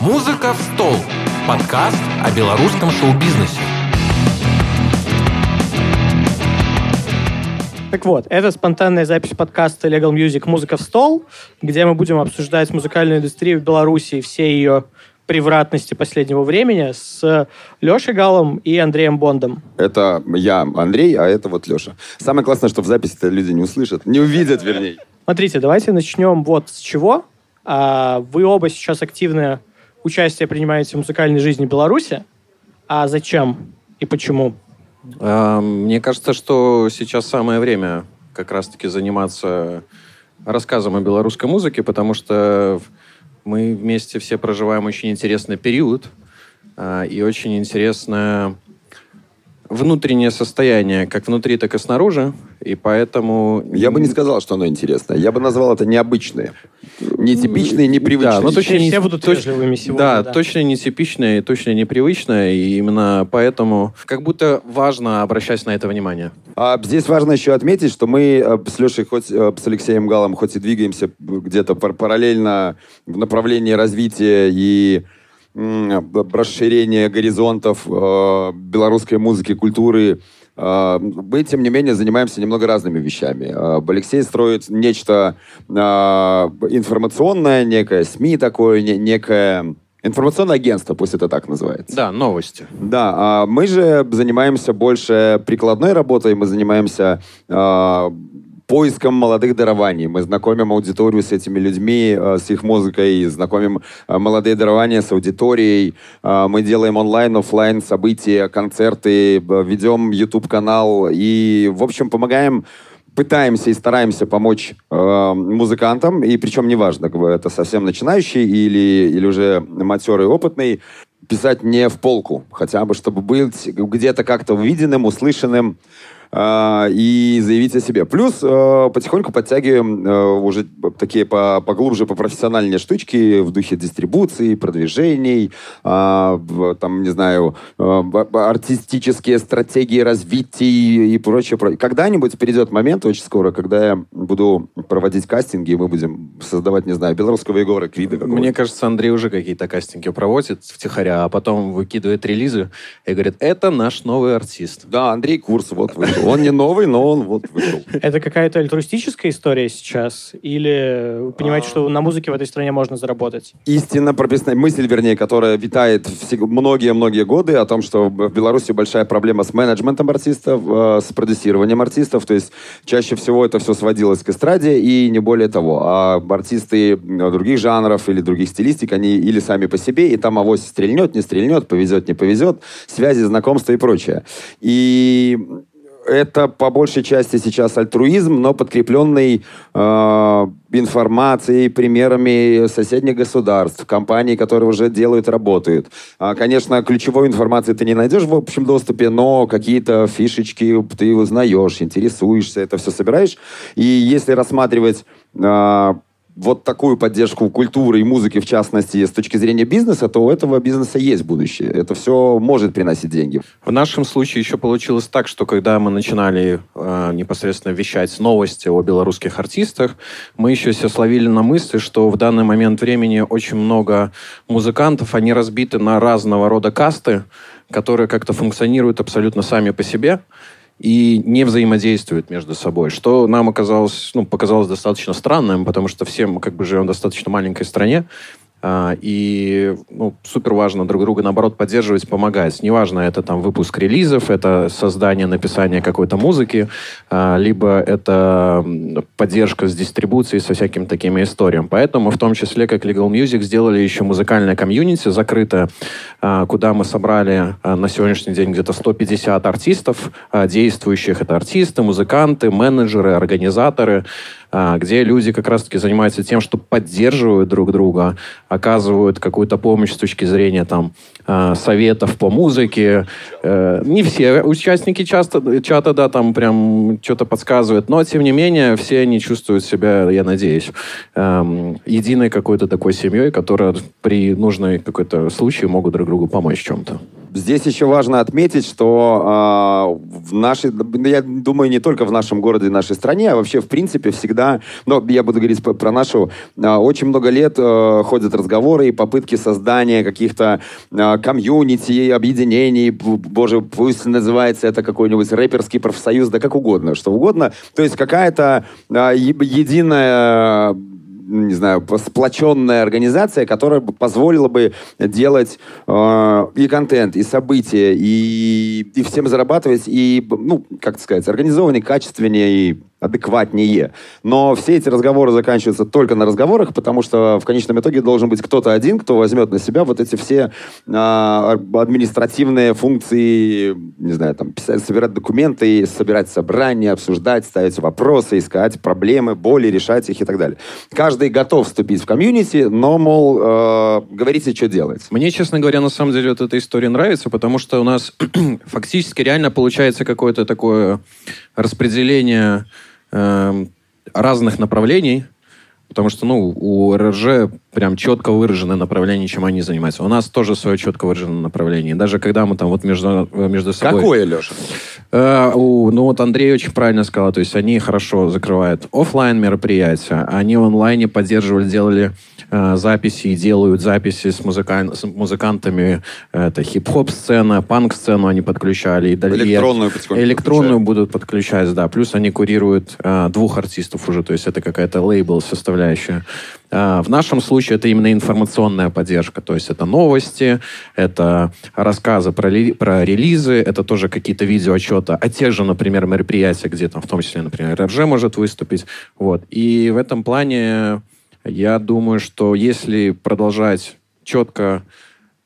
«Музыка в стол» – подкаст о белорусском шоу-бизнесе. Так вот, это спонтанная запись подкаста Legal Music «Музыка в стол», где мы будем обсуждать музыкальную индустрию в Беларуси и все ее превратности последнего времени с Лешей Галом и Андреем Бондом. Это я, Андрей, а это вот Леша. Самое классное, что в записи это люди не услышат, не увидят, вернее. Смотрите, давайте начнем вот с чего. А, вы оба сейчас активное участие принимаете в музыкальной жизни Беларуси. А зачем и почему? А, мне кажется, что сейчас самое время как раз-таки заниматься рассказом о белорусской музыке, потому что мы вместе все проживаем очень интересный период а, и очень интересное внутреннее состояние, как внутри, так и снаружи. И поэтому... Я бы не сказал, что оно интересное. Я бы назвал это необычное. Нетипичное, непривычное. Да, ну точно не, все будут точ... сегодня. Да, да, точно нетипичное и точно непривычное. И именно поэтому как будто важно обращать на это внимание. А здесь важно еще отметить, что мы э, с Лешей, хоть э, с Алексеем Галом, хоть и двигаемся где-то параллельно в направлении развития и расширения горизонтов э, белорусской музыки, культуры. Э, мы, тем не менее, занимаемся немного разными вещами. Э, Алексей строит нечто информационное, некое СМИ такое, некое Информационное агентство, пусть это так называется. Да, новости. Да, а мы же занимаемся больше прикладной работой, мы занимаемся поиском молодых дарований. Мы знакомим аудиторию с этими людьми, э, с их музыкой, знакомим э, молодые дарования с аудиторией. Э, мы делаем онлайн, офлайн события, концерты, ведем YouTube-канал и, в общем, помогаем пытаемся и стараемся помочь э, музыкантам, и причем неважно, это совсем начинающий или, или уже матерый, опытный, писать не в полку, хотя бы, чтобы быть где-то как-то увиденным, услышанным, а, и заявить о себе. Плюс э, потихоньку подтягиваем э, уже такие по, поглубже, по профессиональные штучки в духе дистрибуции, продвижений, а, там, не знаю, э, артистические стратегии развития и прочее. Когда-нибудь придет момент, очень скоро, когда я буду проводить кастинги, и мы будем создавать, не знаю, белорусского Егора Квида. Мне кажется, Андрей уже какие-то кастинги проводит втихаря, а потом выкидывает релизы и говорит, это наш новый артист. Да, Андрей Курс, вот вышел. Он не новый, но он вот вышел. Это какая-то альтруистическая история сейчас? Или вы понимаете, что на музыке в этой стране можно заработать? Истинно прописная мысль, вернее, которая витает многие-многие годы о том, что в Беларуси большая проблема с менеджментом артистов, э, с продюсированием артистов. То есть чаще всего это все сводилось к эстраде и не более того. А артисты других жанров или других стилистик, они или сами по себе, и там авось стрельнет, не стрельнет, повезет, не повезет, связи, знакомства и прочее. И это по большей части сейчас альтруизм, но подкрепленный э, информацией, примерами соседних государств, компаний, которые уже делают, работают. А, конечно, ключевой информации ты не найдешь в общем доступе, но какие-то фишечки ты узнаешь, интересуешься, это все собираешь. И если рассматривать э, вот такую поддержку культуры и музыки, в частности, с точки зрения бизнеса, то у этого бизнеса есть будущее. Это все может приносить деньги. В нашем случае еще получилось так, что когда мы начинали э, непосредственно вещать новости о белорусских артистах, мы еще себя словили на мысли, что в данный момент времени очень много музыкантов, они разбиты на разного рода касты, которые как-то функционируют абсолютно сами по себе и не взаимодействуют между собой, что нам оказалось, ну, показалось достаточно странным, потому что все мы как бы живем в достаточно маленькой стране, и ну, супер важно друг друга, наоборот, поддерживать, помогать. Неважно, это там выпуск релизов, это создание, написание какой-то музыки, а, либо это поддержка с дистрибуцией, со всякими такими историями. Поэтому в том числе, как Legal Music, сделали еще музыкальное комьюнити закрытое, а, куда мы собрали на сегодняшний день где-то 150 артистов, действующих. Это артисты, музыканты, менеджеры, организаторы, а, где люди как раз-таки занимаются тем, что поддерживают друг друга, оказывают какую-то помощь с точки зрения там а, советов по музыке. Э, не все участники часто, чата, да, там прям что-то подсказывают, но тем не менее все они чувствуют себя, я надеюсь, эм, единой какой-то такой семьей, которая при нужной какой-то случае могут друг другу помочь чем-то. здесь еще важно отметить, что э, в нашей, ну, я думаю, не только в нашем городе и нашей стране, а вообще в принципе всегда, но я буду говорить про нашу, э, очень много лет э, ходят разговоры и попытки создания каких-то э, комьюнити, объединений, боже, пусть называется это какой-нибудь рэперский профсоюз, да как угодно, что угодно. То есть какая-то э, единая не знаю, сплоченная организация, которая позволила бы делать э, и контент, и события, и, и всем зарабатывать, и, ну, как сказать, организованнее, качественнее и адекватнее. Но все эти разговоры заканчиваются только на разговорах, потому что в конечном итоге должен быть кто-то один, кто возьмет на себя вот эти все а, административные функции, не знаю, там, писать, собирать документы, собирать собрания, обсуждать, ставить вопросы, искать проблемы, боли, решать их и так далее. Каждый готов вступить в комьюнити, но, мол, э, говорите, что делать. Мне, честно говоря, на самом деле вот эта история нравится, потому что у нас фактически реально получается какое-то такое распределение э, разных направлений, потому что, ну, у РРЖ прям четко выраженное направление, чем они занимаются. У нас тоже свое четко выраженное направление. Даже когда мы там вот между, между собой... Какое, Леша? Э, у, ну вот Андрей очень правильно сказал, то есть они хорошо закрывают офлайн мероприятия, они в онлайне поддерживали, делали э, записи и делают записи с, музыкан, с музыкантами. Это хип-хоп сцена, панк сцену они подключали. И далее, электронную Электронную будут подключать, да. Плюс они курируют э, двух артистов уже, то есть это какая-то лейбл составляющая. Э, в нашем случае это именно информационная поддержка, то есть это новости, это рассказы про, про релизы, это тоже какие-то видеоотчеты о тех же, например, мероприятиях, где там в том числе, например, РЖ может выступить. Вот. И в этом плане я думаю, что если продолжать четко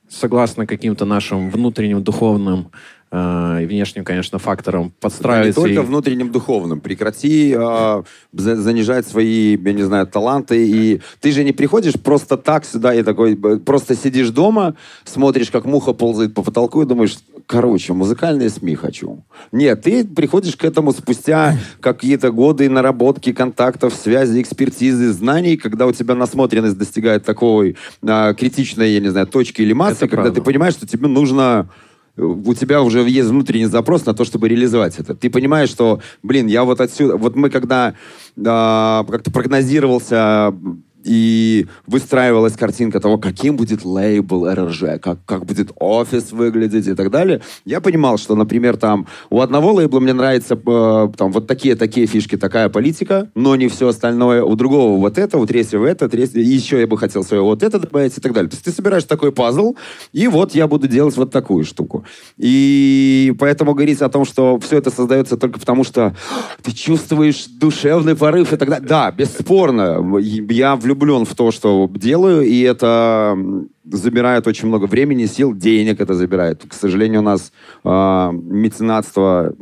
согласно каким-то нашим внутренним духовным и внешним, конечно, факторам подстраиваться. Не только и... внутренним духовным. Прекрати э, занижать свои, я не знаю, таланты. И ты же не приходишь просто так сюда и такой, просто сидишь дома, смотришь, как муха ползает по потолку и думаешь, короче, музыкальные СМИ хочу. Нет, ты приходишь к этому спустя какие-то годы наработки контактов, связи, экспертизы, знаний, когда у тебя насмотренность достигает такой а, критичной, я не знаю, точки или массы, Это когда правда. ты понимаешь, что тебе нужно у тебя уже есть внутренний запрос на то, чтобы реализовать это. Ты понимаешь, что, блин, я вот отсюда... Вот мы когда э, как-то прогнозировался и выстраивалась картинка того, каким будет лейбл РРЖ, как, как будет офис выглядеть и так далее. Я понимал, что, например, там у одного лейбла мне нравится э, там вот такие-такие фишки, такая политика, но не все остальное. У другого вот это, у третьего это, третьего, и еще я бы хотел свое вот это добавить и так далее. То есть ты собираешь такой пазл, и вот я буду делать вот такую штуку. И поэтому говорить о том, что все это создается только потому, что ты чувствуешь душевный порыв и так далее. Да, бесспорно. Я влюблен влюблен в то, что делаю, и это забирает очень много времени, сил, денег это забирает. К сожалению, у нас э, меценатство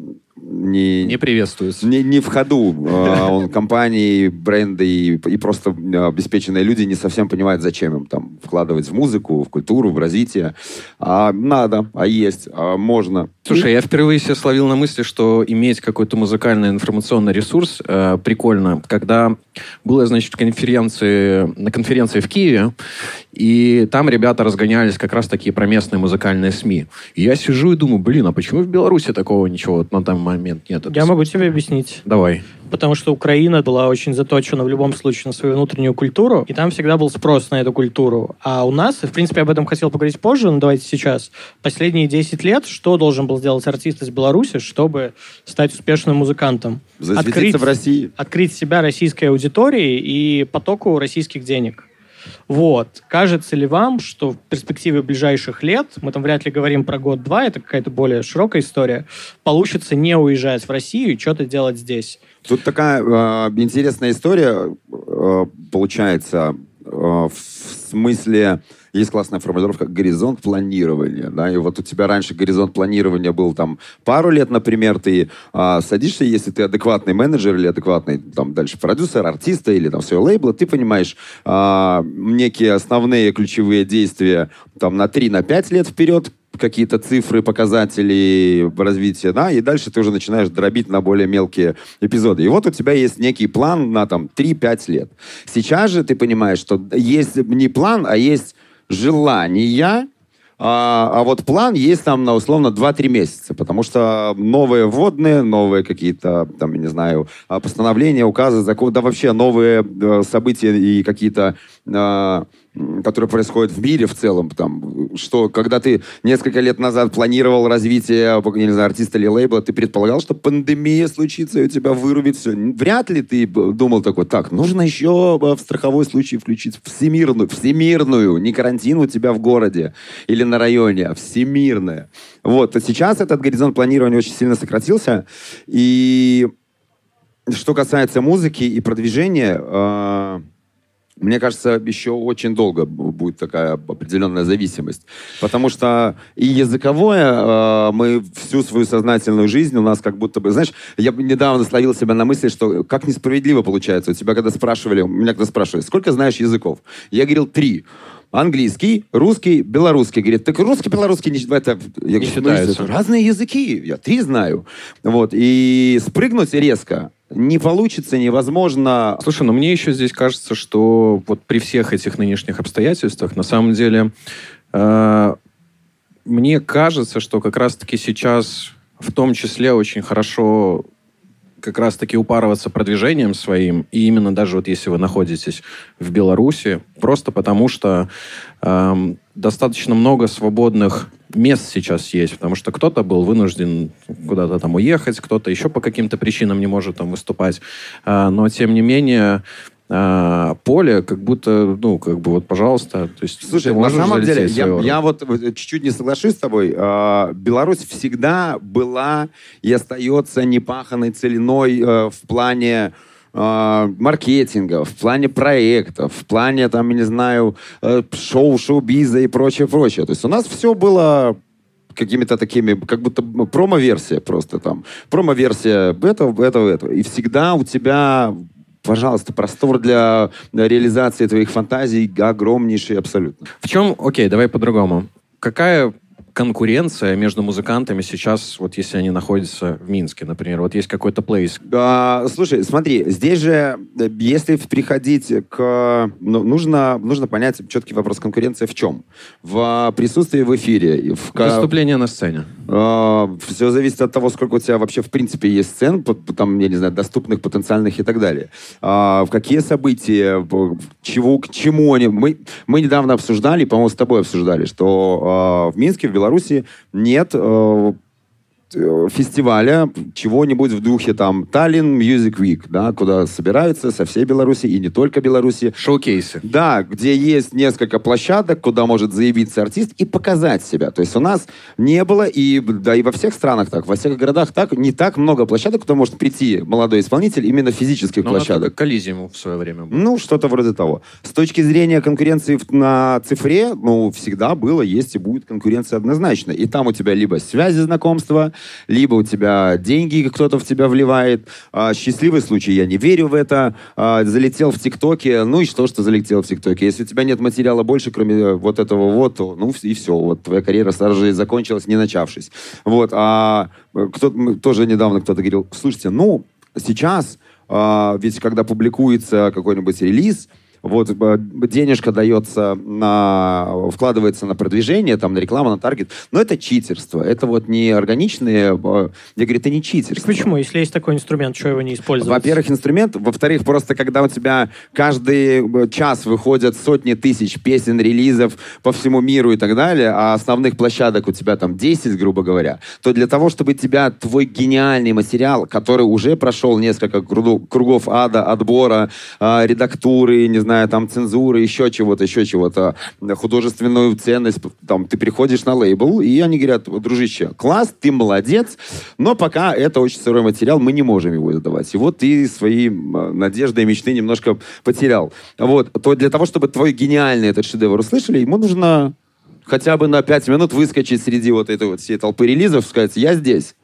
не, не приветствуется. Не, не в ходу. А, он компании, бренды и, и просто обеспеченные люди не совсем понимают, зачем им там вкладывать в музыку, в культуру, в развитие. А надо, а есть, а можно. Слушай, я впервые себя словил на мысли, что иметь какой-то музыкальный информационный ресурс э, прикольно. Когда был я, значит, конференции, на конференции в Киеве, и там ребята разгонялись как раз такие про местные музыкальные СМИ. И я сижу и думаю, блин, а почему в Беларуси такого ничего вот на данный момент нет? Я могу тебе объяснить. Давай потому что Украина была очень заточена в любом случае на свою внутреннюю культуру, и там всегда был спрос на эту культуру. А у нас, в принципе, об этом хотел поговорить позже, но давайте сейчас. Последние 10 лет что должен был сделать артист из Беларуси, чтобы стать успешным музыкантом? Открыть, в России. Открыть себя российской аудитории и потоку российских денег. Вот. Кажется ли вам, что в перспективе ближайших лет, мы там вряд ли говорим про год-два, это какая-то более широкая история, получится не уезжать в Россию и что-то делать здесь? Тут такая э, интересная история э, получается э, в смысле есть классная формулировка горизонт планирования, да, и вот у тебя раньше горизонт планирования был там пару лет, например, ты а, садишься, если ты адекватный менеджер или адекватный там дальше продюсер, артиста или там своего лейбла, ты понимаешь а, некие основные ключевые действия там на 3 на 5 лет вперед, какие-то цифры, показатели развития, да, и дальше ты уже начинаешь дробить на более мелкие эпизоды. И вот у тебя есть некий план на там 3-5 лет. Сейчас же ты понимаешь, что есть не план, а есть желания А, а вот план есть там на условно 2-3 месяца, потому что новые вводные, новые какие-то, там, я не знаю, а, постановления, указы, законы, да вообще новые э, события и какие-то которые происходят в мире в целом, там, что когда ты несколько лет назад планировал развитие, не знаю, артиста или лейбла, ты предполагал, что пандемия случится и у тебя вырубит все. Вряд ли ты думал такой, так, нужно еще в страховой случай включить всемирную, всемирную, не карантин у тебя в городе или на районе, а всемирная. Вот, а сейчас этот горизонт планирования очень сильно сократился, и что касается музыки и продвижения, э мне кажется, еще очень долго будет такая определенная зависимость. Потому что и языковое, э, мы всю свою сознательную жизнь у нас как будто бы... Знаешь, я недавно словил себя на мысли, что как несправедливо получается. У тебя когда спрашивали, меня когда спрашивали, сколько знаешь языков? Я говорил, три английский, русский, белорусский. Говорит, так русский, белорусский не, это, я не считается. разные языки, я три знаю. Вот, и спрыгнуть резко не получится, невозможно. Слушай, ну мне еще здесь кажется, что вот при всех этих нынешних обстоятельствах, на самом деле, э, мне кажется, что как раз-таки сейчас в том числе очень хорошо как раз-таки упарываться продвижением своим, и именно даже вот если вы находитесь в Беларуси, просто потому что эм, достаточно много свободных мест сейчас есть, потому что кто-то был вынужден куда-то там уехать, кто-то еще по каким-то причинам не может там выступать, э, но тем не менее а, поле, как будто, ну, как бы вот, пожалуйста. То есть, Слушай, на самом деле, я, я вот чуть-чуть не соглашусь с тобой. А, Беларусь всегда была и остается непаханной целиной э, в плане э, маркетинга, в плане проектов, в плане, там, я не знаю, э, шоу, шоу-биза и прочее, прочее. То есть у нас все было какими-то такими, как будто промо-версия просто там. Промо-версия этого, этого, этого. И всегда у тебя пожалуйста, простор для реализации твоих фантазий огромнейший абсолютно. В чем, окей, давай по-другому. Какая конкуренция между музыкантами сейчас, вот если они находятся в Минске, например? Вот есть какой-то плейс. А, слушай, смотри, здесь же, э, если приходить к... Ну, нужно, нужно понять четкий вопрос конкуренции в чем? В присутствии в эфире. В... Выступление на сцене. А, все зависит от того, сколько у тебя вообще в принципе есть сцен, там, я не знаю, доступных, потенциальных и так далее. А, в какие события, чего, к чему они... Мы, мы недавно обсуждали, по-моему, с тобой обсуждали, что а, в Минске, в Беларуси нет э, Э, фестиваля, чего-нибудь в духе там Таллин Music Week, да, куда собираются со всей Беларуси и не только Беларуси. Шоу-кейсы. Да, где есть несколько площадок, куда может заявиться артист и показать себя. То есть у нас не было, и да и во всех странах так, во всех городах так, не так много площадок, куда может прийти молодой исполнитель именно физических Но площадок. Коллизиум в свое время был. Ну, что-то вроде того. С точки зрения конкуренции на цифре, ну, всегда было, есть и будет конкуренция однозначно. И там у тебя либо связи, знакомства, либо у тебя деньги кто-то в тебя вливает. А, счастливый случай, я не верю в это. А, залетел в ТикТоке, ну и что, что залетел в ТикТоке? Если у тебя нет материала больше, кроме э, вот этого вот, то, ну и все, вот твоя карьера сразу же закончилась, не начавшись. Вот, а э, кто тоже недавно кто-то говорил, слушайте, ну, сейчас, а, ведь когда публикуется какой-нибудь релиз, вот э, денежка дается на, вкладывается на продвижение, там, на рекламу, на таргет, но это читерство, это вот не органичные, э, я говорю, это не читерство. Так почему, если есть такой инструмент, что его не использовать? Во-первых, инструмент, во-вторых, просто когда у тебя каждый э, час выходят сотни тысяч песен, релизов по всему миру и так далее, а основных площадок у тебя там 10, грубо говоря, то для того, чтобы тебя твой гениальный материал, который уже прошел несколько кругов ада, отбора, редактуры, не знаю, знаю, там цензуры, еще чего-то, еще чего-то, художественную ценность, там, ты приходишь на лейбл, и они говорят, дружище, класс, ты молодец, но пока это очень сырой материал, мы не можем его издавать. И вот ты свои надежды и мечты немножко потерял. Вот, то для того, чтобы твой гениальный этот шедевр услышали, ему нужно хотя бы на пять минут выскочить среди вот этой вот всей толпы релизов, сказать, я здесь.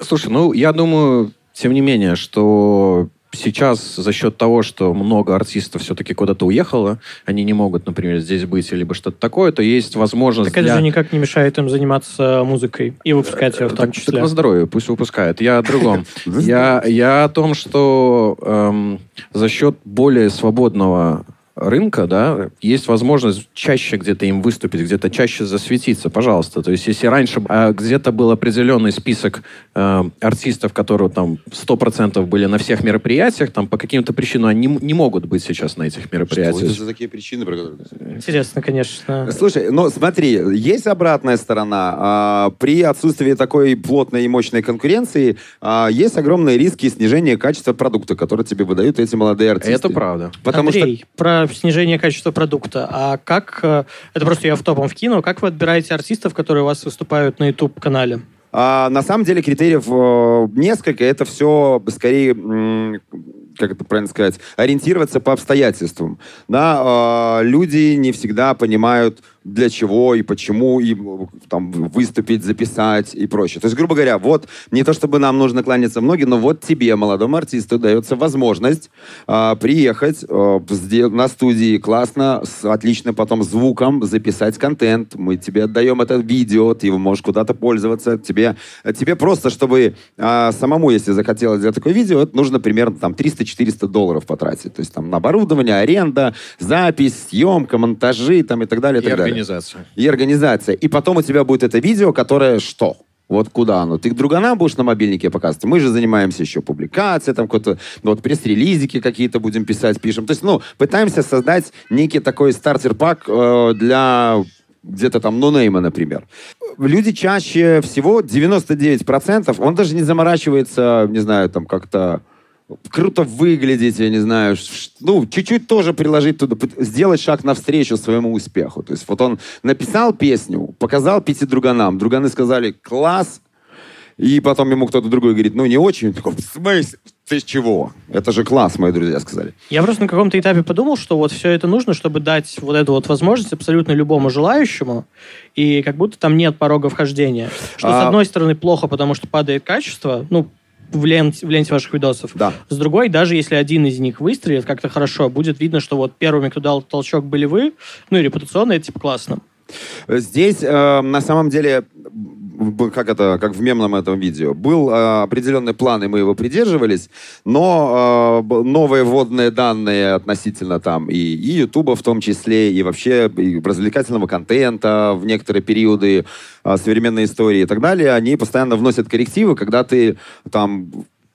Слушай, ну, я думаю, тем не менее, что сейчас за счет того, что много артистов все-таки куда-то уехало, они не могут, например, здесь быть, либо что-то такое, то есть возможность Так это для... же никак не мешает им заниматься музыкой и выпускать ее в том числе. Так на здоровье, пусть выпускают. Я о другом. Я, я о том, что эм, за счет более свободного рынка, да, есть возможность чаще где-то им выступить, где-то чаще засветиться, пожалуйста. То есть, если раньше э, где-то был определенный список э, артистов, которые там 100% были на всех мероприятиях, там по каким-то причинам они не могут быть сейчас на этих мероприятиях. Что это за такие причины, про которые... Интересно, конечно. Слушай, ну смотри, есть обратная сторона. А, при отсутствии такой плотной и мощной конкуренции а, есть огромные риски снижения качества продукта, который тебе выдают эти молодые артисты. Это правда. Потому Андрей, что... про снижение качества продукта. А как, э, это просто я в топом вкину, как вы отбираете артистов, которые у вас выступают на YouTube-канале? А, на самом деле критериев э, несколько. Это все скорее как это правильно сказать, ориентироваться по обстоятельствам. Да, э, люди не всегда понимают, для чего и почему, и там выступить, записать и прочее. То есть, грубо говоря, вот не то чтобы нам нужно кланяться в ноги, но вот тебе, молодому артисту, дается возможность э, приехать э, на студии классно, с отличным потом звуком, записать контент. Мы тебе отдаем это видео, ты его можешь куда-то пользоваться. Тебе, тебе просто, чтобы э, самому, если захотелось сделать такое видео, это нужно примерно там 300-400 долларов потратить. То есть там на оборудование, аренда, запись, съемка, монтажи там, и так далее. И так далее организация. И организация. И потом у тебя будет это видео, которое что? Вот куда оно? Ты к друганам будешь на мобильнике показывать? Мы же занимаемся еще публикацией, там какой-то, ну, вот пресс-релизики какие-то будем писать, пишем. То есть, ну, пытаемся создать некий такой стартер-пак э, для где-то там нонейма, например. Люди чаще всего, 99%, он даже не заморачивается, не знаю, там как-то круто выглядеть, я не знаю, ну, чуть-чуть тоже приложить туда, сделать шаг навстречу своему успеху. То есть вот он написал песню, показал пяти друганам, друганы сказали «класс», и потом ему кто-то другой говорит, ну, не очень. Он такой, в смысле? Ты чего? Это же класс, мои друзья сказали. Я просто на каком-то этапе подумал, что вот все это нужно, чтобы дать вот эту вот возможность абсолютно любому желающему, и как будто там нет порога вхождения. Что, а... с одной стороны, плохо, потому что падает качество, ну, в ленте, в ленте ваших видосов. Да. С другой, даже если один из них выстрелит как-то хорошо, будет видно, что вот первыми, кто дал толчок, были вы, ну и репутационно это типа классно. Здесь э, на самом деле как это, как в мемном этом видео, был э, определенный план, и мы его придерживались, но э, новые вводные данные относительно там и, и Ютуба в том числе, и вообще и развлекательного контента в некоторые периоды э, современной истории и так далее, они постоянно вносят коррективы, когда ты там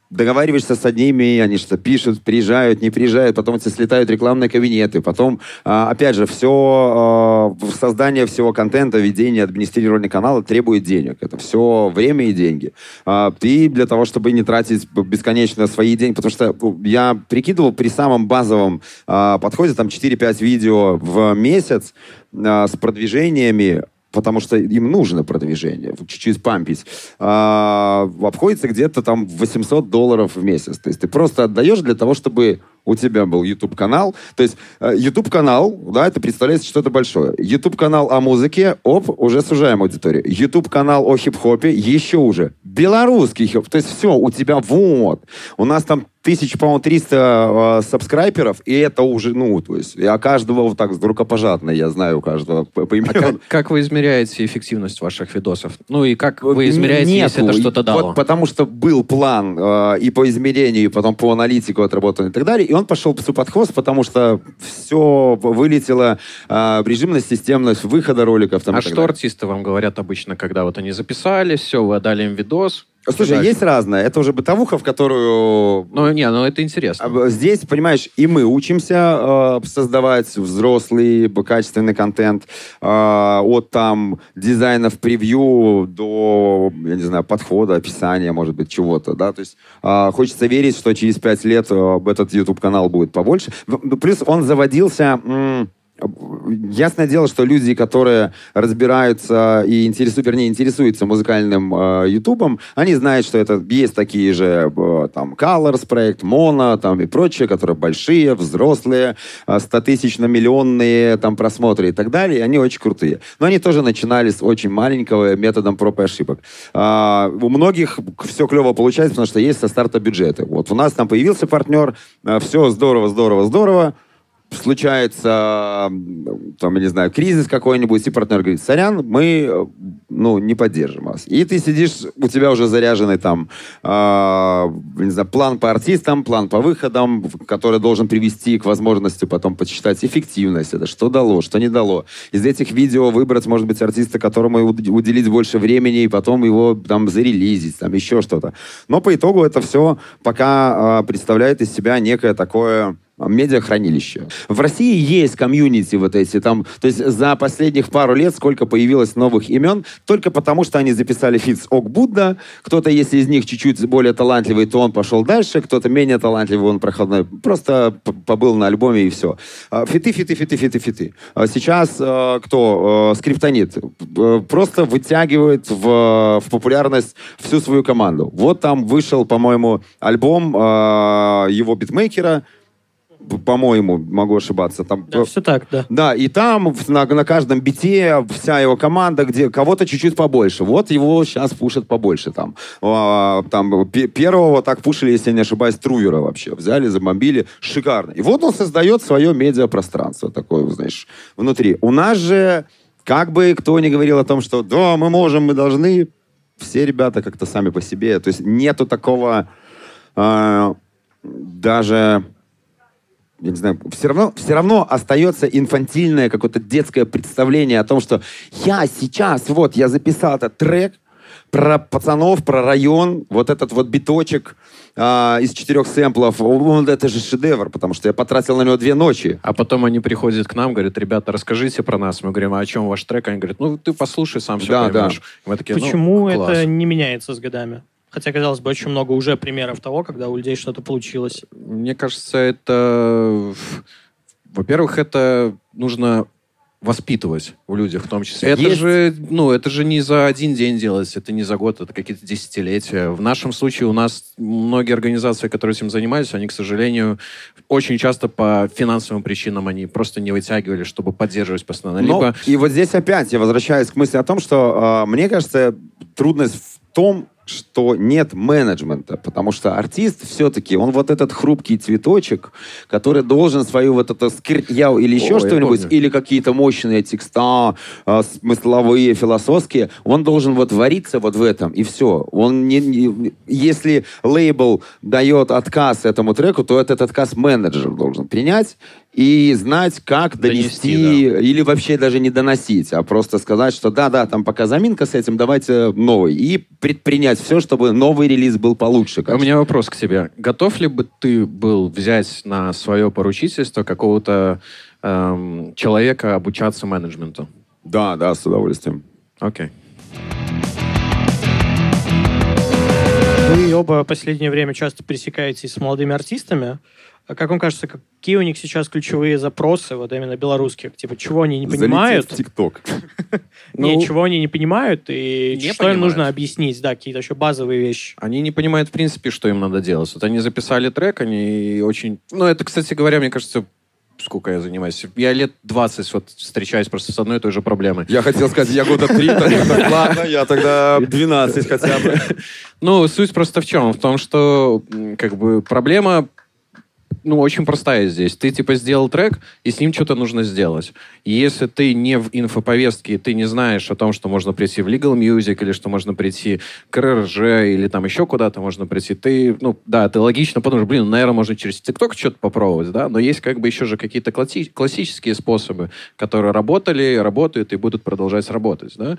договариваешься с одними, они что пишут, приезжают, не приезжают, потом эти слетают рекламные кабинеты, потом, а, опять же, все а, создание всего контента, ведение, администрирование канала требует денег. Это все время и деньги. А, ты для того, чтобы не тратить бесконечно свои деньги, потому что ну, я прикидывал при самом базовом подходе, там 4-5 видео в месяц с продвижениями, потому что им нужно продвижение, чуть-чуть пампить, а, обходится где-то там 800 долларов в месяц. То есть ты просто отдаешь для того, чтобы у тебя был YouTube-канал. То есть э, YouTube-канал, да, это представляется что-то большое. YouTube-канал о музыке, оп, уже сужаем аудиторию. YouTube-канал о хип-хопе, еще уже. Белорусский хип То есть все, у тебя вот. У нас там тысяч, по-моему, 300 э, сабскрайберов, и это уже, ну, то есть, я каждого вот так рукопожатно, я знаю у каждого по, по А как, как вы измеряете эффективность ваших видосов? Ну, и как вы измеряете, Нету. если это что-то дало? Вот потому что был план э, и по измерению, и потом по аналитику отработан и так далее, и он пошел под хвост, потому что все вылетело э, в режимность, системность выхода роликов. Там, а что далее. артисты вам говорят обычно, когда вот они записали, все, вы отдали им видос, Слушай, Дальше. есть разное. Это уже бытовуха, в которую... Ну, не, ну это интересно. А, здесь, понимаешь, и мы учимся э, создавать взрослый, качественный контент. Э, от там дизайнов превью до, я не знаю, подхода, описания, может быть, чего-то, да. То есть э, хочется верить, что через пять лет э, этот YouTube-канал будет побольше. Плюс он заводился... М- Ясное дело, что люди, которые разбираются и интересуют, вернее, интересуются музыкальным э, они знают, что это есть такие же э, там Colors проект, Mono там и прочие, которые большие, взрослые, э, 100-тысячно-миллионные там просмотры и так далее, и они очень крутые. Но они тоже начинали с очень маленького методом проб и ошибок. Э, у многих все клево получается, потому что есть со старта бюджеты. Вот у нас там появился партнер, э, все здорово, здорово, здорово, случается, там, я не знаю, кризис какой-нибудь, и партнер говорит, сорян, мы, ну, не поддержим вас. И ты сидишь, у тебя уже заряженный там, э, не знаю, план по артистам, план по выходам, который должен привести к возможности потом подсчитать эффективность, это что дало, что не дало. Из этих видео выбрать, может быть, артиста, которому уделить больше времени, и потом его там зарелизить, там еще что-то. Но по итогу это все пока э, представляет из себя некое такое медиахранилище. В России есть комьюнити вот эти там, то есть за последних пару лет сколько появилось новых имен, только потому что они записали feat с Ок Будда, кто-то, если из них чуть-чуть более талантливый, то он пошел дальше, кто-то менее талантливый, он проходной, просто побыл на альбоме и все. А, фиты, фиты, фиты, фиты, фиты. А сейчас э, кто? Э, скриптонит. Э, просто вытягивает в, в популярность всю свою команду. Вот там вышел, по-моему, альбом его битмейкера, по-моему, могу ошибаться. Там, да, все так, да. Да, и там на, на каждом бите вся его команда, где кого-то чуть-чуть побольше. Вот его сейчас пушат побольше там. А, там первого так пушили, если не ошибаюсь, Трувера вообще. Взяли, забомбили. Шикарно. И вот он создает свое медиапространство такое, знаешь, внутри. У нас же, как бы кто ни говорил о том, что да, мы можем, мы должны, все ребята как-то сами по себе. То есть нету такого э, даже я не знаю, все равно, все равно остается инфантильное какое-то детское представление о том, что я сейчас, вот, я записал этот трек про пацанов, про район, вот этот вот биточек а, из четырех сэмплов, он, это же шедевр, потому что я потратил на него две ночи. А потом они приходят к нам, говорят, ребята, расскажите про нас. Мы говорим, а о чем ваш трек? Они говорят, ну, ты послушай, сам все да, поймешь. Да. Мы такие, Почему ну, это не меняется с годами? Хотя, казалось бы, очень много уже примеров того, когда у людей что-то получилось. Мне кажется, это... Во-первых, это нужно воспитывать в людях в том числе. Это же, ну, это же не за один день делается, это не за год, это какие-то десятилетия. В нашем случае у нас многие организации, которые этим занимаются, они, к сожалению, очень часто по финансовым причинам они просто не вытягивали, чтобы поддерживать постоянно. Либо... Ну, и вот здесь опять я возвращаюсь к мысли о том, что э, мне кажется, трудность в том, что нет менеджмента, потому что артист все-таки, он вот этот хрупкий цветочек, который должен свою вот это скрипья или еще что-нибудь, или какие-то мощные текста, э, смысловые, философские, он должен вот вариться вот в этом, и все. Он не, не, если лейбл дает отказ этому треку, то этот отказ менеджер должен принять, и знать, как донести, донести да. или вообще даже не доносить, а просто сказать, что да-да, там пока заминка с этим, давайте новый. И предпринять все, чтобы новый релиз был получше. Конечно. У меня вопрос к тебе. Готов ли бы ты был взять на свое поручительство какого-то эм, человека обучаться менеджменту? Да, да, с удовольствием. Окей. Okay. Вы оба в последнее время часто пересекаетесь с молодыми артистами. А как вам кажется, какие у них сейчас ключевые запросы, вот именно белорусских? Типа, чего они не понимают? Залететь в ТикТок. Нет, ну, чего они не понимают и что им нужно объяснить, да, какие-то еще базовые вещи. Они не понимают, в принципе, что им надо делать. Вот они записали трек, они очень... Ну, это, кстати говоря, мне кажется, сколько я занимаюсь. Я лет 20 вот встречаюсь просто с одной и той же проблемой. Я хотел сказать, я года три, ладно, я тогда 12 хотя бы. Ну, суть просто в чем? В том, что как бы проблема ну, очень простая здесь. Ты, типа, сделал трек, и с ним что-то нужно сделать. И если ты не в инфоповестке, ты не знаешь о том, что можно прийти в Legal Music, или что можно прийти к РРЖ, или там еще куда-то можно прийти, ты, ну, да, ты логично подумаешь, блин, наверное, можно через ТикТок что-то попробовать, да, но есть как бы еще же какие-то классические способы, которые работали, работают и будут продолжать работать, да.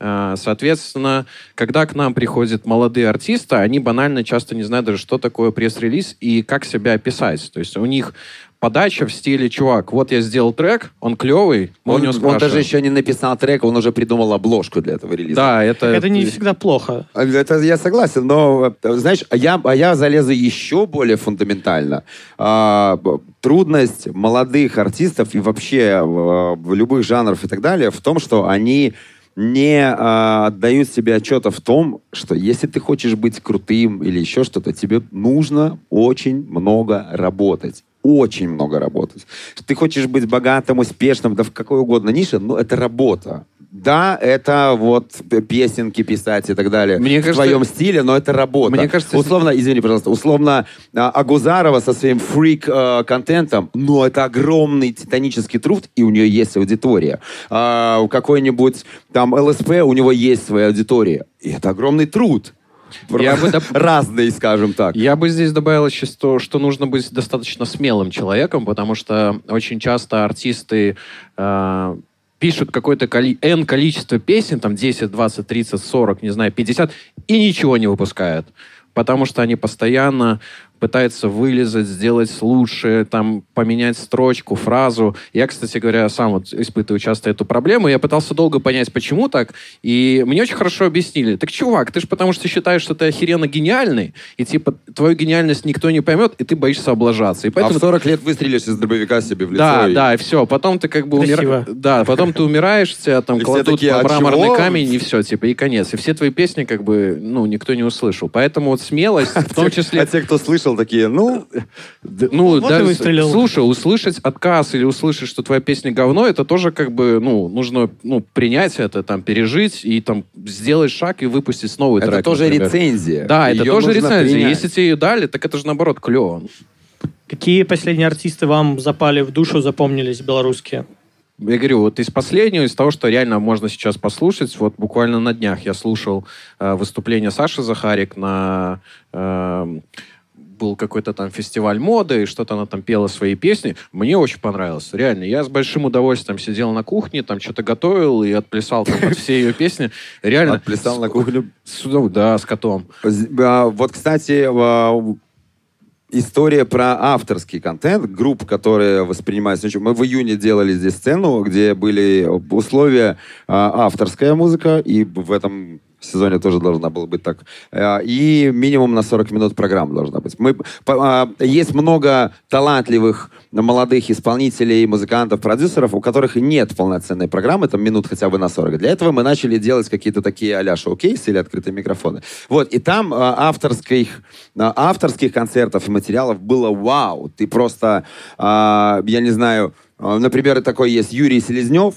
А, соответственно, когда к нам приходят молодые артисты, они банально часто не знают даже, что такое пресс-релиз и как себя описать. То есть у них подача в стиле, чувак, вот я сделал трек, он клевый, мы он, у него Он даже еще не написал трек, он уже придумал обложку для этого релиза. Да, это... Это не всегда плохо. Это я согласен, но, знаешь, а я, а я залезу еще более фундаментально. А, трудность молодых артистов и вообще в любых жанров и так далее в том, что они не а, отдают себе отчета в том, что если ты хочешь быть крутым или еще что-то, тебе нужно очень много работать. Очень много работать. Ты хочешь быть богатым, успешным, да в какой угодно нише, но это работа Да, это вот песенки писать и так далее. Мне в кажется- твоем стиле, но это работа. Мне кажется, условно, извини, пожалуйста, условно а, Агузарова со своим фрик-контентом, ну, это огромный титанический труд, и у нее есть аудитория. А, у какой-нибудь там ЛСП, у него есть своя аудитория. И это огромный труд. Я бы доп- Разный, скажем так. Я бы здесь добавил еще, что, что нужно быть достаточно смелым человеком, потому что очень часто артисты э, пишут какое-то коли- N количество песен, там 10, 20, 30, 40, не знаю, 50, и ничего не выпускают. Потому что они постоянно пытаются вылезать, сделать лучше, там, поменять строчку, фразу. Я, кстати говоря, сам вот испытываю часто эту проблему. Я пытался долго понять, почему так. И мне очень хорошо объяснили. Так, чувак, ты же потому что считаешь, что ты охеренно гениальный, и типа твою гениальность никто не поймет, и ты боишься облажаться. И А поэтому в 40 лет выстрелишь из дробовика себе в лицо. да, и- да, и все. Потом ты как бы умираешь. Да, потом ты умираешь, тебя там И кладут такие, на «А мраморный чего?» камень, и все, типа, и конец. И все твои песни, как бы, ну, никто не услышал. Поэтому вот смелость, в том А числе... те, кто слышал, такие, ну, Ну, Вот да, выстрелил. слушай, услышать отказ или услышать, что твоя песня говно, это тоже как бы, ну, нужно, ну, принять это, там, пережить и там сделать шаг и выпустить новый это трек. тоже например. рецензия. Да, это Её тоже рецензия. принять. Если тебе ее дали, так это же наоборот клево. Какие последние артисты вам запали в душу, запомнились белорусские? Я говорю, вот из последнего, из того, что реально можно сейчас послушать, вот буквально на днях я слушал э, выступление Саши Захарик на... э, был какой-то там фестиваль моды, и что-то она там пела свои песни. Мне очень понравилось, реально. Я с большим удовольствием сидел на кухне, там что-то готовил и отплясал там под все ее песни. Реально. Отплясал на кухню. Да, с котом. А, Вот, кстати, а, история про авторский контент, групп, которые воспринимаются. Мы в июне делали здесь сцену, где были условия а, авторская музыка, и в этом сезоне тоже должна была быть так. А, И минимум на 40 минут программа должна быть. Мы, а, есть много талантливых молодых исполнителей, музыкантов, продюсеров, у которых нет полноценной программы, там минут хотя бы на 40. Для этого мы начали делать какие-то такие а-ля шоу-кейсы или открытые микрофоны. Вот, и там а, авторских, а, авторских концертов и материалов было вау. Ты просто, я не знаю, например, такой есть Юрий Селезнев,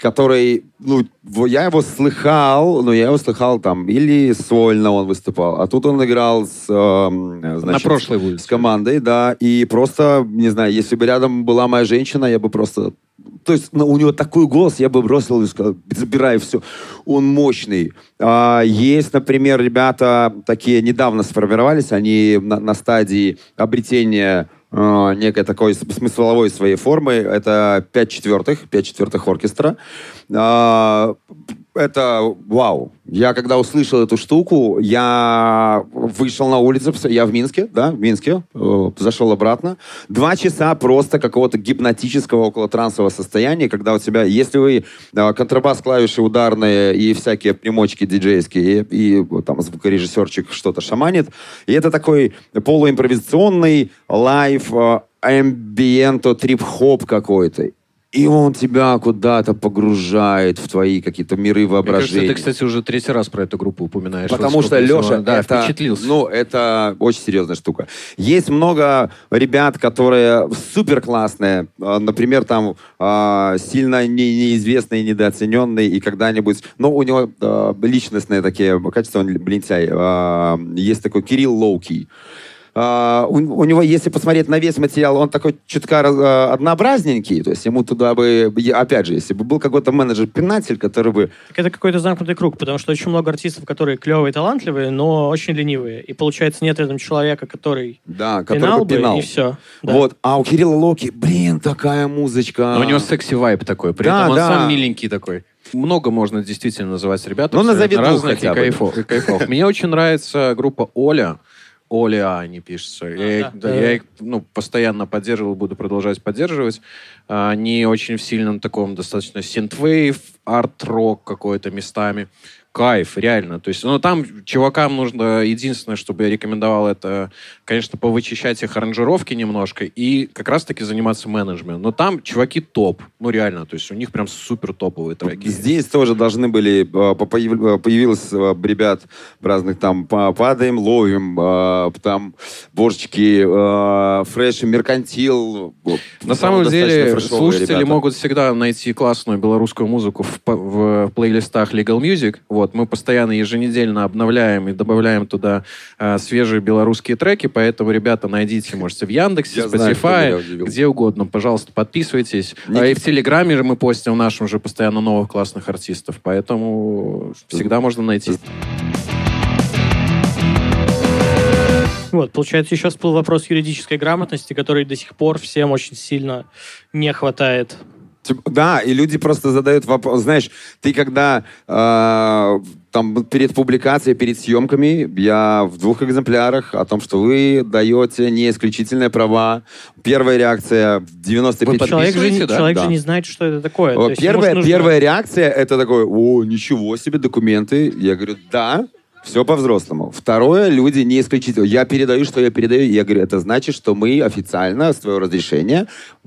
который, ну, я его слыхал, но я его слыхал там, или сольно он выступал, а тут он играл с, на значит, прошлой улице. с командой, да, и просто, не знаю, если бы рядом была моя женщина, я бы просто... То есть ну, у него такой голос, я бы бросил и сказал, забирай все. Он мощный. А, есть, например, ребята такие недавно сформировались, они на, на стадии обретения э, некой такой см- смысловой своей формы. Это пять четвертых, пять четвертых оркестра. А, это вау. Я когда услышал эту штуку, я вышел на улицу, я в Минске, да, в Минске, э, зашел обратно. Два часа просто какого-то гипнотического около трансового состояния, когда у тебя, если вы э, контрабас, клавиши ударные и всякие примочки диджейские, и, и там звукорежиссерчик что-то шаманит, и это такой полуимпровизационный live, э, ambient -то, трип-хоп какой-то. И он тебя куда-то погружает в твои какие-то миры Мне кажется, воображения. ты, кстати, уже третий раз про эту группу упоминаешь. Потому Вот что Леша, да, это, впечатлился. ну, это очень серьезная штука. Есть много ребят, которые супер классные, например, там а, сильно не- неизвестные, недооцененные, и когда-нибудь, ну, у него а, личностные такие качества, он лентяй. А, есть такой Кирилл Лоуки. А, у, у него, если посмотреть на весь материал, он такой чутка а, однообразненький, то есть ему туда бы, опять же, если бы был какой-то менеджер-пинатель, который бы Так это какой-то замкнутый круг, потому что очень много артистов, которые клевые, талантливые, но очень ленивые. И получается, нет рядом человека, который да, который пинал бы бы, пинал. и все. Вот, а у Кирилла Локи, блин, такая музычка. Но у него sexy vibe такой. При Да, этом он да. сам миленький такой. Много можно действительно называть ребят. Ну, назови разных и кайфов, и кайфов. Мне очень нравится группа Оля. Оля они пишется. я, их- да. да, я их ну, постоянно поддерживал, буду продолжать поддерживать. А, Они очень в сильном таком достаточно synthwave, арт-рок какой-то местами. Кайф, реально. То есть, ну, там чувакам нужно, единственное, чтобы я рекомендовал, это, конечно, повычищать их аранжировки немножко и как раз-таки заниматься менеджментом. Но там чуваки топ, ну, реально, то есть у них прям супер топовые треки. Здесь тоже должны были, э, э, появилось э, ребят разных там, па- падаем, ловим, там, э, фреш, меркантил. На самом деле, слушатели ребята. могут всегда найти классную белорусскую музыку в, в плейлистах Legal Music. Вот, мы постоянно еженедельно обновляем и добавляем туда э, свежие белорусские треки, поэтому, ребята, найдите, можете в Яндексе, Я знаю, Spotify, удивил. где угодно. Пожалуйста, подписывайтесь. Ник- А и в Телеграме же мы постим нашим уже постоянно новых классных артистов, поэтому всегда можно найти. Вот, получается, еще всплыл вопрос юридической грамотности, который до сих пор всем очень сильно не хватает. Типа, Да, и люди просто задают вопрос. Знаешь, ты когда э, там перед публикацией, перед съемками, я в двух экземплярах о том, что вы даете не исключительные права. Первая реакция в 95... Человек, же, не- да? человек Да. же не знает, что это такое. То есть Первая, ж нужно- первая реакция это такое, о, ничего себе, документы. Я говорю, да, все по-взрослому. Второе, люди не исключительно. Я передаю, что я передаю. Я говорю, это значит, что мы официально, с твоего разрешения,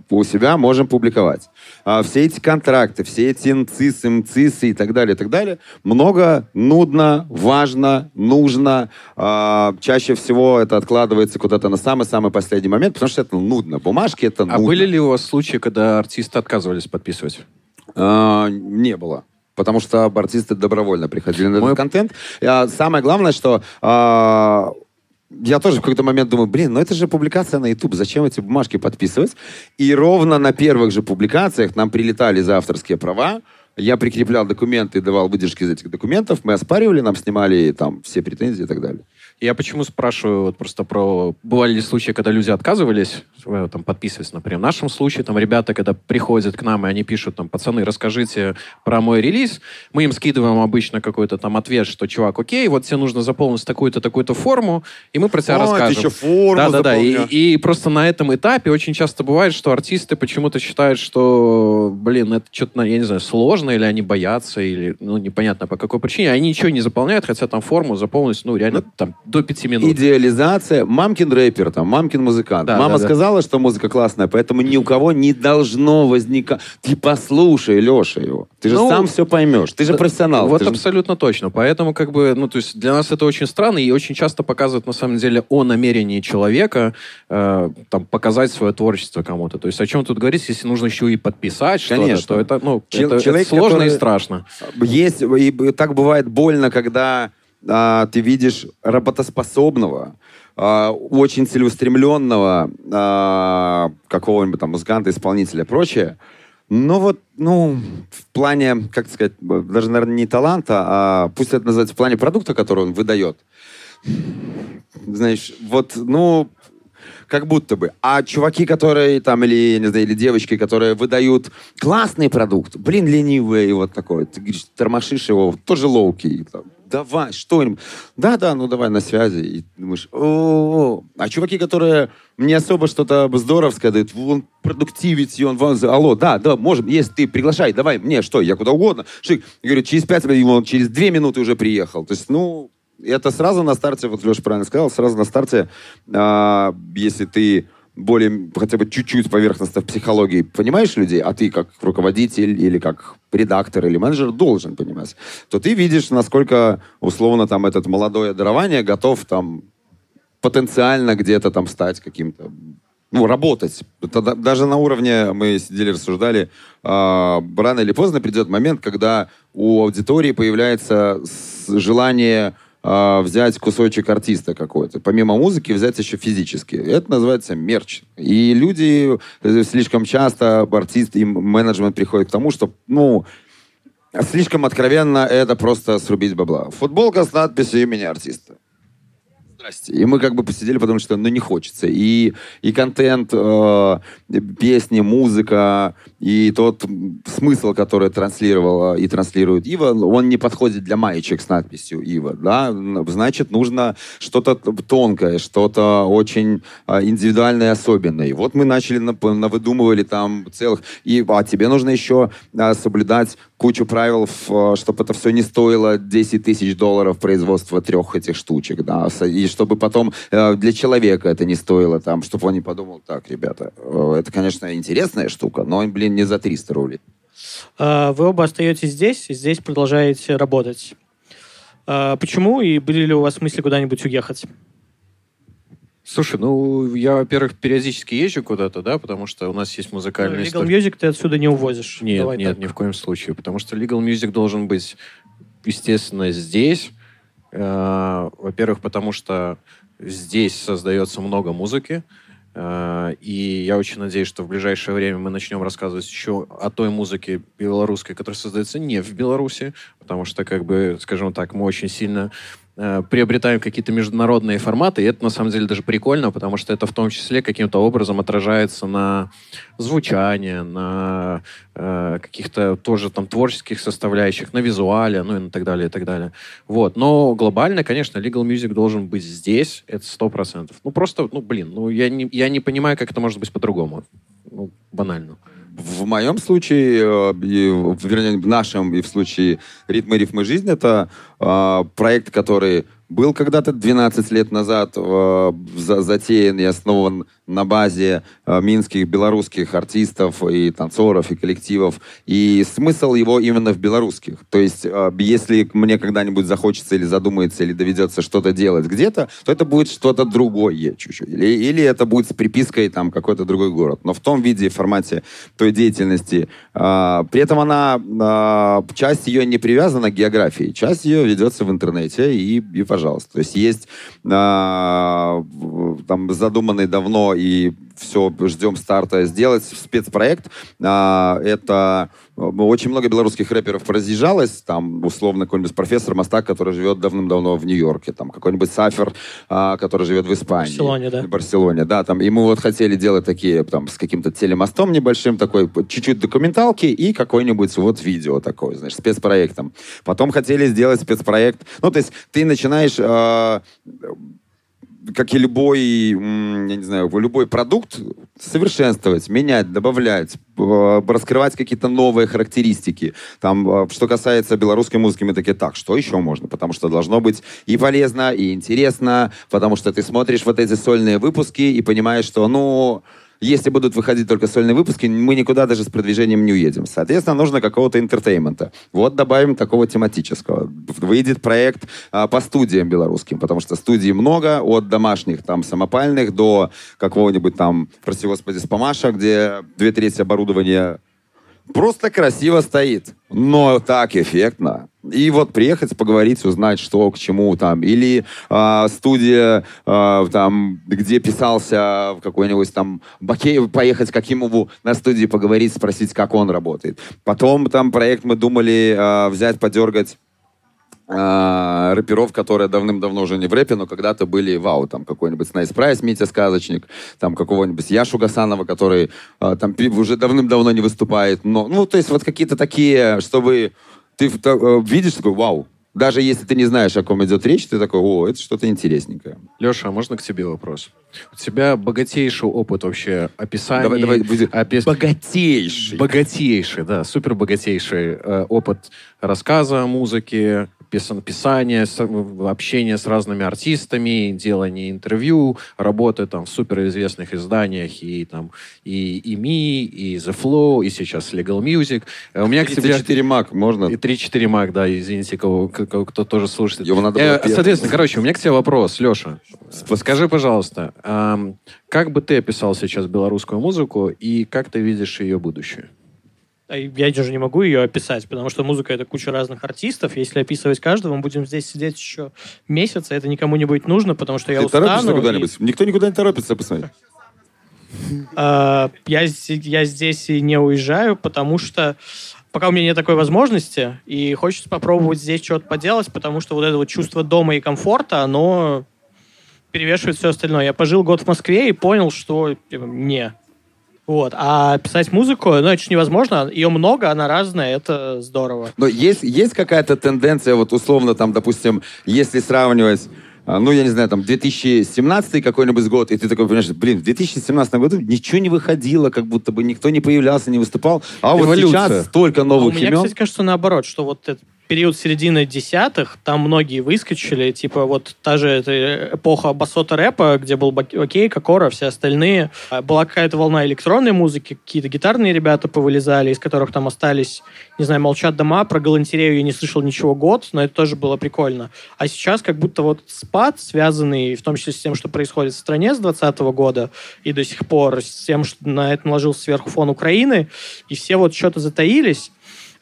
у себя можем публиковать. А все эти контракты, все эти НЦИСы, МЦИСы и так далее, и так далее, много, нудно, важно, нужно. А, чаще всего это откладывается куда-то на самый-самый последний момент, потому что это нудно. Бумажки это А нудно. были ли у вас случаи, когда артисты отказывались подписывать? А, не было. Потому что артисты добровольно приходили на Мой- этот контент. А, самое главное, что а, я тоже в какой-то момент думаю, блин, ну это же публикация на YouTube, зачем эти бумажки подписывать? И ровно на первых же публикациях нам прилетали за авторские права, я прикреплял документы и давал выдержки из этих документов, мы оспаривали, нам снимали там все претензии и так далее. Я почему спрашиваю вот просто про... Бывали ли случаи, когда люди отказывались э, там, подписываться, например. В нашем случае там ребята, когда приходят к нам, и они пишут, там, пацаны, расскажите про мой релиз, мы им скидываем обычно какой-то там ответ, что, чувак, окей, вот тебе нужно заполнить такую-то, такую-то форму, и мы про тебя А, расскажем. еще форму Да-да-да. И, и просто на этом этапе очень часто бывает, что артисты почему-то считают, что, блин, это что-то, я не знаю, сложно, или они боятся, или, ну, непонятно по какой причине. Они ничего не заполняют, хотя там форму заполнить, ну, реально, там, до пяти минут. Идеализация. Мамкин рэпер, там, мамкин музыкант. Да, Мама да, да. сказала, что музыка классная, поэтому ни у кого не должно возникать. Ты послушай, Леша, его. Ты же Ну, сам все поймешь. Ты же профессионал. Вот ты же- абсолютно точно. Поэтому, как бы, ну, то есть для нас это очень странно и очень часто показывает, на самом деле, о намерении человека э, там, показать свое творчество кому-то. То есть о чем тут говорить, если нужно еще и подписать что-то, Конечно. то это, ну, Чел- это- это человек, сложно и который- страшно. Есть, и так бывает больно, когда а, ты видишь работоспособного, а, очень целеустремленного а, какого-нибудь там музыканта, исполнителя, прочее. Но вот, ну, в плане, как сказать, даже, наверное, не таланта, а пусть это называется в плане продукта, который он выдает. Знаешь, вот, ну, как будто бы. А чуваки, которые там, или, не знаю, или девочки, которые выдают классный продукт, блин, ленивые, и вот такой. Ты говоришь, тормошишь его, тоже лоуки. там, Давай, что-нибудь. Да-да, ну давай на связи. И думаешь, о А чуваки, которые не особо что-то здоровское дают, он продуктивити, он вам... Алло, да, да, можем, если ты приглашай, давай, мне что, я куда угодно. Шик. Я говорю, через пять минут, он через две минуты уже приехал. То есть, ну, это сразу на старте, вот Леша правильно сказал, сразу на старте, а, если ты более, хотя бы чуть-чуть поверхностно в психологии понимаешь людей, а ты как руководитель или как редактор или менеджер должен понимать, то ты видишь, насколько условно там этот молодое дарование готов там потенциально где-то там стать каким-то ну, работать. Это да- даже на уровне, мы сидели, рассуждали, а, рано или поздно придет момент, когда у аудитории появляется желание а, взять кусочек артиста какой-то. Помимо музыки взять еще физически. Это называется мерч. И люди э, слишком часто, артист и менеджмент приходят к тому, что, ну, слишком откровенно это просто срубить бабла. Футболка с надписью имени артиста. Здрасте. И мы как бы посидели, потому что ну не хочется. И, и контент, э, песни, музыка, и тот смысл, который транслировала и транслирует Ива, он не подходит для маечек с надписью Ива. Да? Значит, нужно что-то тонкое, что-то очень э, индивидуальное особенное. И вот мы начали, навыдумывали там целых... И, а тебе нужно еще э, соблюдать кучу правил, э, чтобы это все не стоило 10 тысяч долларов производства трех этих штучек, да, и чтобы потом э, для человека это не стоило, там, чтобы он не подумал, так, ребята, э, это, конечно, интересная штука, но, блин, не за 300 рублей. А, вы оба остаетесь здесь, и здесь продолжаете работать. А, почему, и были ли у вас мысли куда-нибудь уехать? Слушай, ну, я, во-первых, периодически езжу куда-то, да, потому что у нас есть музыкальный... Ну, legal Music ты отсюда не увозишь. Нет, Давай нет, так. ни в коем случае, потому что Legal Music должен быть, естественно, здесь. Э, во-первых, потому что здесь создается много музыки, э, и я очень надеюсь, что в ближайшее время мы начнем рассказывать еще о той музыке белорусской, которая создается не в Беларуси, потому что, как бы, скажем так, мы очень сильно приобретаем какие-то международные форматы, и это на самом деле даже прикольно, потому что это в том числе каким-то образом отражается на звучании, на э, каких-то тоже там творческих составляющих, на визуале, ну и так далее, и так далее. Вот. Но глобально, конечно, Legal Music должен быть здесь, это сто процентов. Ну просто, ну блин, ну я не, я не понимаю, как это может быть по-другому. Ну, банально. В моем случае, э, вернее, в нашем и в случае «Ритмы, рифмы, жизнь» это э, проект, который был когда-то 12 лет назад э, затеян и основан на базе э, минских белорусских артистов и танцоров и коллективов. И смысл его именно в белорусских. То есть, э, если мне когда-нибудь захочется или задумается, или доведется что-то делать где-то, то это будет что-то другое чуть-чуть. Или, или это будет с припиской там какой-то другой город. Но в том виде формате той деятельности. При этом она, часть ее не привязана к географии, часть ее ведется в интернете и, и пожалуйста. То есть есть э, там задуманный давно и все, ждем старта, сделать спецпроект. А, это очень много белорусских рэперов разъезжалось, там, условно, какой-нибудь профессор Мастак, который живет давным-давно в Нью-Йорке, там, какой-нибудь Сафер, а, который живет в Испании. В Барселоне, да. В Барселоне, да, там, и мы вот хотели делать такие, там, с каким-то телемостом небольшим, такой, чуть-чуть документалки и какой-нибудь вот видео такое, знаешь, спецпроектом. Потом хотели сделать спецпроект, ну, то есть ты начинаешь э, как и любой, я не знаю, любой продукт, совершенствовать, менять, добавлять, раскрывать какие-то новые характеристики. Там, а, что касается белорусской музыки, мы такие, так, что еще можно? Потому что должно быть и полезно, и интересно, потому что ты смотришь вот эти сольные выпуски и понимаешь, что, ну, если будут выходить только сольные выпуски, мы никуда даже с продвижением не уедем. Соответственно, нужно какого-то entertainment а. Вот добавим такого тематического. Выйдет проект а, по студиям белорусским, потому что студий много, от домашних там самопальных до какого-нибудь там, прости господи, спамаша, где две трети оборудования просто красиво стоит, но так эффектно. И вот приехать, поговорить, узнать, что к чему там. Или э, студия, э, там, где писался какой-нибудь там Бакеев, поехать к Акимову на студии поговорить, спросить, как он работает. Потом там проект мы думали э, взять, подергать э, рэперов, которые давным-давно уже не в рэпе, но когда-то были вау, там какой-нибудь Снайс Прайс, Митя Сказочник, там какого-нибудь Яшу Гасанова, который э, там уже давным-давно не выступает, но, ну, то есть вот какие-то такие, чтобы ты э, видишь такой, вау, даже если ты не знаешь, о ком идет речь, ты такой, о, это что-то интересненькое. Леша, а можно к тебе вопрос? У тебя богатейший опыт вообще описания. Давай, давай, будет. Опис... Богатейший. Богатейший, да, супер богатейший э, опыт рассказа о музыке, писание, общение с разными артистами, делание интервью, работы там в суперизвестных изданиях и там и, и Me, и The Flow, и сейчас Legal Music. Э, у меня 34 тебе... Mac можно? И 3-4 Mac, да, извините, кого, кого, кто тоже слушает. Его надо э, соответственно, короче, у меня к тебе вопрос, Леша. Скажи, пожалуйста, эм, как бы ты описал сейчас белорусскую музыку и как ты видишь ее будущее? А я даже не могу ее описать, потому что музыка — это куча разных артистов. Если описывать каждого, мы будем здесь сидеть еще месяц, и это никому не будет нужно, потому что я Ты устану. торопишься куда-нибудь? И... Никто никуда не торопится, посмотри. Uh, я, я здесь и не уезжаю, потому что пока у меня нет такой возможности, и хочется попробовать здесь что-то поделать, потому что вот это вот чувство дома и комфорта, оно перевешивает все остальное. Я пожил год в Москве и понял, что типа, не. Вот. А писать музыку, ну, это же невозможно. Ее много, она разная, это здорово. Но есть, есть какая-то тенденция, вот условно, там, допустим, если сравнивать а, ну, я не знаю, там, 2017 какой-нибудь год, и ты такой понимаешь, блин, в 2017 году ничего не выходило, как будто бы никто не появлялся, не выступал, а Эволюция. вот сейчас столько новых а у меня, имен. кстати, кажется, наоборот, что вот этот период середины десятых, там многие выскочили, типа вот та же эта эпоха басота рэпа, где был Окей, Кокора, все остальные. А была какая-то волна электронной музыки, какие-то гитарные ребята повылезали, из которых там остались, не знаю, молчат дома, про галантерею я не слышал ничего год, но это тоже было прикольно. А сейчас как будто вот спад, связанный в том числе с тем, что происходит в стране с 2020 года и до сих пор, с тем, что на это наложился сверху фон Украины, и все вот что-то затаились,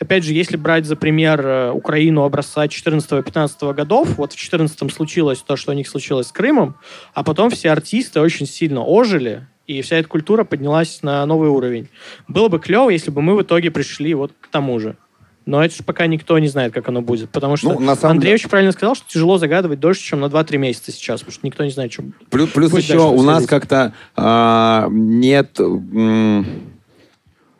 Опять же, если брать за пример э, Украину образца 14-15 годов, вот в 14 случилось то, что у них случилось с Крымом, а потом все артисты очень сильно ожили, и вся эта культура поднялась на новый уровень. Было бы клево, если бы мы в итоге пришли вот к тому же. Но это же пока никто не знает, как оно будет. Потому что ну, на самом Андрей деле... очень правильно сказал, что тяжело загадывать дольше, чем на 2-3 месяца сейчас, потому что никто не знает, что Плюс, плюс еще у нас как-то а, нет... М-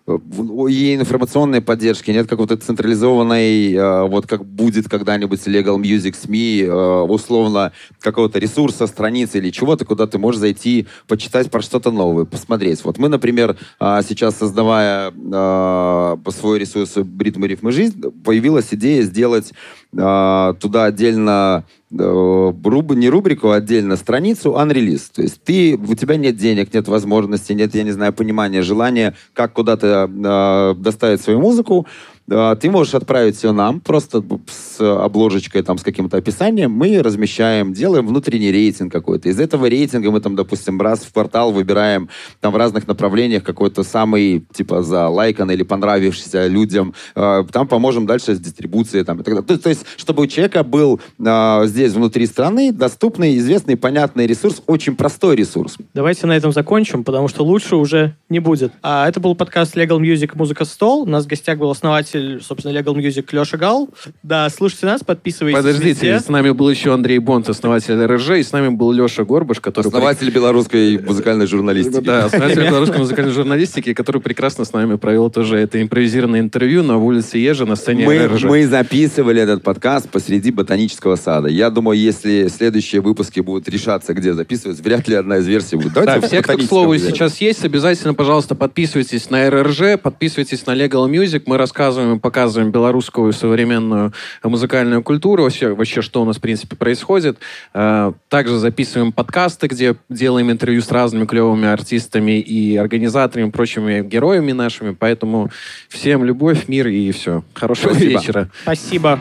и информационной поддержки, нет какой-то централизованной, э, вот как будет когда-нибудь Legal Music СМИ, э, условно, какого-то ресурса, страницы или чего-то, куда ты можешь зайти, почитать про что-то новое, посмотреть. Вот мы, например, э, сейчас создавая свой ресурс «Ритм и рифмы жизнь», появилась идея сделать туда отдельно руб, не рубрику, а отдельно страницу unrelease. То есть ты, у тебя нет денег, нет возможности, нет, я не знаю, понимания, желания, как куда-то э, доставить свою музыку. А, ты можешь отправить ее нам, просто с обложечкой, там, с каким-то описанием. Мы размещаем, делаем внутренний рейтинг какой-то. Из этого рейтинга мы, там, допустим, раз в квартал выбираем там в разных направлениях какой-то самый, типа, за лайкан или понравившийся людям. А, там поможем дальше с дистрибуцией. Там, и так далее. То есть, чтобы у человека был а, здесь, внутри страны, доступный, известный, понятный ресурс, очень простой ресурс. Давайте на этом закончим, потому что лучше уже не будет. А это был подкаст Legal Music «Музыка стол». У нас в гостях был основатель основатель, собственно, Legal Music Леша Гал. Да, слушайте нас, подписывайтесь Подождите, везде. с нами был еще Андрей Бонт, основатель РЖ, и с нами был Леша Горбаш, который... Основатель белорусской музыкальной журналистики. Да, основатель белорусской музыкальной журналистики, который прекрасно с нами провел тоже это импровизированное интервью на улице Ежа на сцене мы, РЖ. Мы записывали этот подкаст посреди ботанического сада. Я думаю, если следующие выпуски будут решаться, где записывать, вряд ли одна из версий будет. Давайте да, все, кто, к слову, сейчас есть, обязательно, пожалуйста, подписывайтесь на РРЖ, подписывайтесь на Legal Music. Мы рассказываем и показываем белорусскую современную музыкальную культуру, вообще, вообще что у нас, в принципе, происходит. Э, также записываем подкасты, где делаем интервью с разными клевыми артистами и организаторами, прочими героями нашими. Поэтому всем любовь, мир и все. Хорошего Спасибо. вечера. Спасибо.